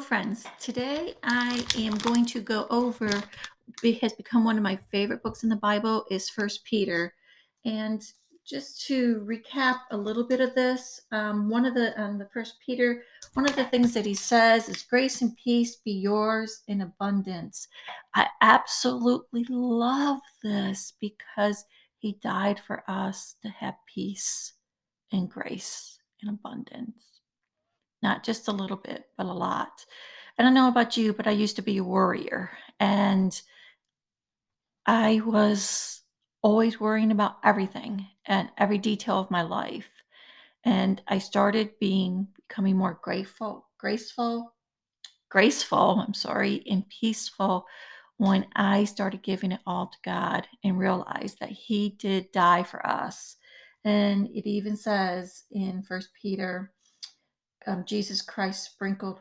friends. Today I am going to go over it has become one of my favorite books in the Bible is First Peter, and just to recap a little bit of this, um, one of the um, the First Peter, one of the things that he says is grace and peace be yours in abundance. I absolutely love this because he died for us to have peace and grace and abundance not just a little bit, but a lot. I don't know about you, but I used to be a worrier and I was always worrying about everything and every detail of my life. And I started being becoming more grateful, graceful, graceful, I'm sorry, and peaceful when I started giving it all to God and realized that He did die for us. And it even says in First Peter um, Jesus Christ sprinkled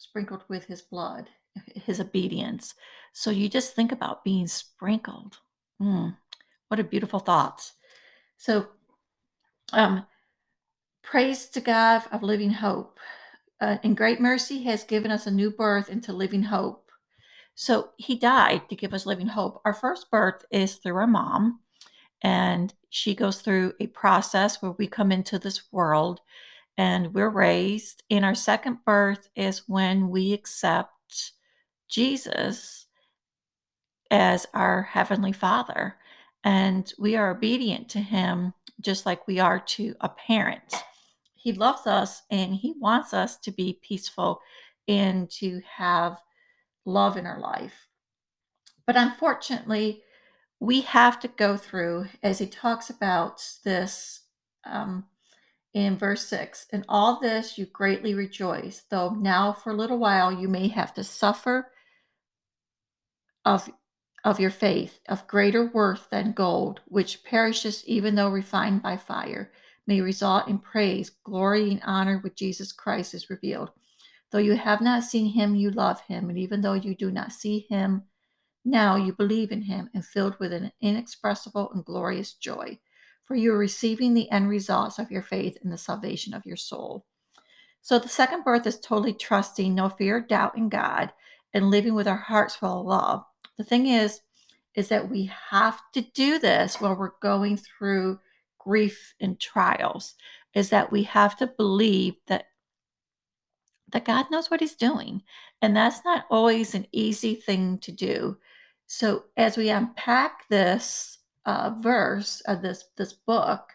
sprinkled with his blood, his obedience. So you just think about being sprinkled. Mm, what a beautiful thought. So, um, praise to God of living hope. Uh, in great mercy, has given us a new birth into living hope. So he died to give us living hope. Our first birth is through our mom, and she goes through a process where we come into this world and we're raised. In our second birth is when we accept Jesus as our Heavenly Father. And we are obedient to Him just like we are to a parent. He loves us and He wants us to be peaceful and to have love in our life. But unfortunately, we have to go through, as He talks about this um, in verse 6 In all this you greatly rejoice, though now for a little while you may have to suffer of, of your faith, of greater worth than gold, which perishes even though refined by fire, may result in praise, glory, and honor with Jesus Christ is revealed. Though you have not seen him, you love him, and even though you do not see him now, you believe in him and filled with an inexpressible and glorious joy for you are receiving the end results of your faith in the salvation of your soul. So the second birth is totally trusting, no fear doubt in God, and living with our hearts full of love. The thing is, is that we have to do this while we're going through grief and trials, is that we have to believe that that God knows what he's doing. And that's not always an easy thing to do. So as we unpack this uh, verse of this this book,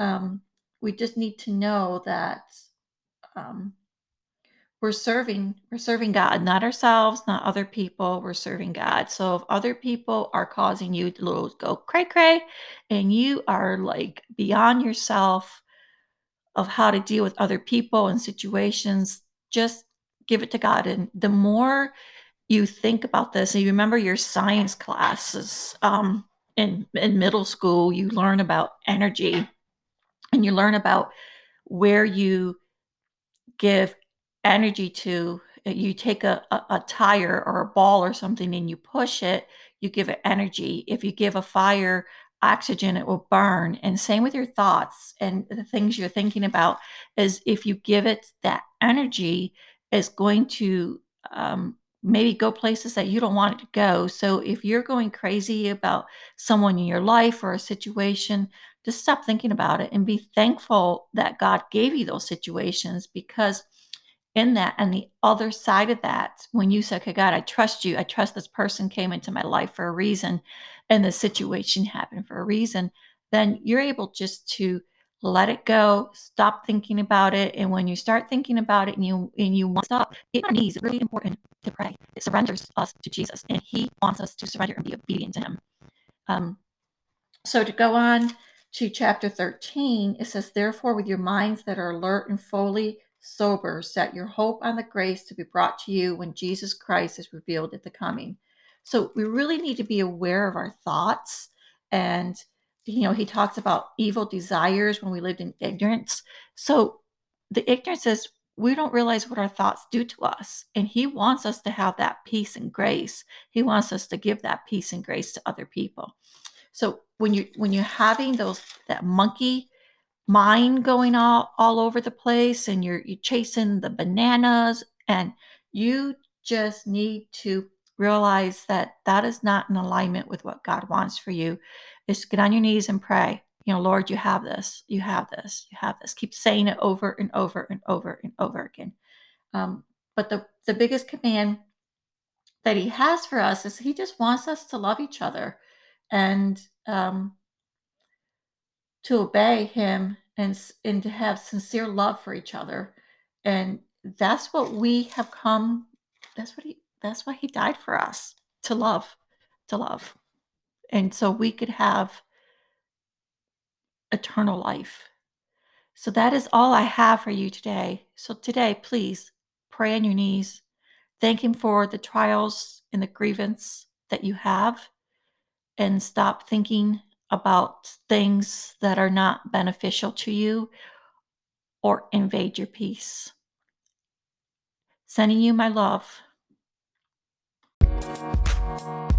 um, we just need to know that um, we're serving we're serving God, not ourselves, not other people. We're serving God. So if other people are causing you to go cray cray, and you are like beyond yourself of how to deal with other people and situations, just give it to God. And the more you think about this, and you remember your science classes. Um, in in middle school you learn about energy and you learn about where you give energy to you take a, a, a, tire or a ball or something and you push it you give it energy. If you give a fire oxygen it will burn. And same with your thoughts. And the things you're thinking about is if you give it that energy is going to um, maybe go places that you don't want it to go. So if you're going crazy about someone in your life or a situation, just stop thinking about it and be thankful that God gave you those situations because in that and the other side of that when you say okay god i trust you i trust this person came into my life for a reason and the situation happened for a reason then you're able just to let it go stop thinking about it and when you start thinking about it and you and you want to stop on knees it's really important to pray. It surrenders us to jesus and he wants us to surrender and be obedient to him. Um, so to go on to chapter 13 it says therefore with your minds that are alert and fully sober set your hope on the grace to be brought to you when jesus christ is revealed at the coming. So we really need to be aware of our thoughts and you know, he talks about evil desires when we lived in ignorance. So the ignorance is we don't realize what our thoughts do to us. And he wants us to have that peace and grace. He wants us to give that peace and grace to other people. So when you when you're having those that monkey mind going all, all over the place and you're you're chasing the bananas and you just need to realize that that is not in alignment with what God wants for you. Is get on your knees and pray. You know, Lord, you have this, you have this, you have this. Keep saying it over and over and over and over again. Um, but the the biggest command that He has for us is He just wants us to love each other and um, to obey Him and and to have sincere love for each other. And that's what we have come. That's what He. That's why He died for us to love, to love, and so we could have eternal life. So that is all I have for you today. So today, please pray on your knees. Thank Him for the trials and the grievance that you have, and stop thinking about things that are not beneficial to you or invade your peace. Sending you my love. Thank you.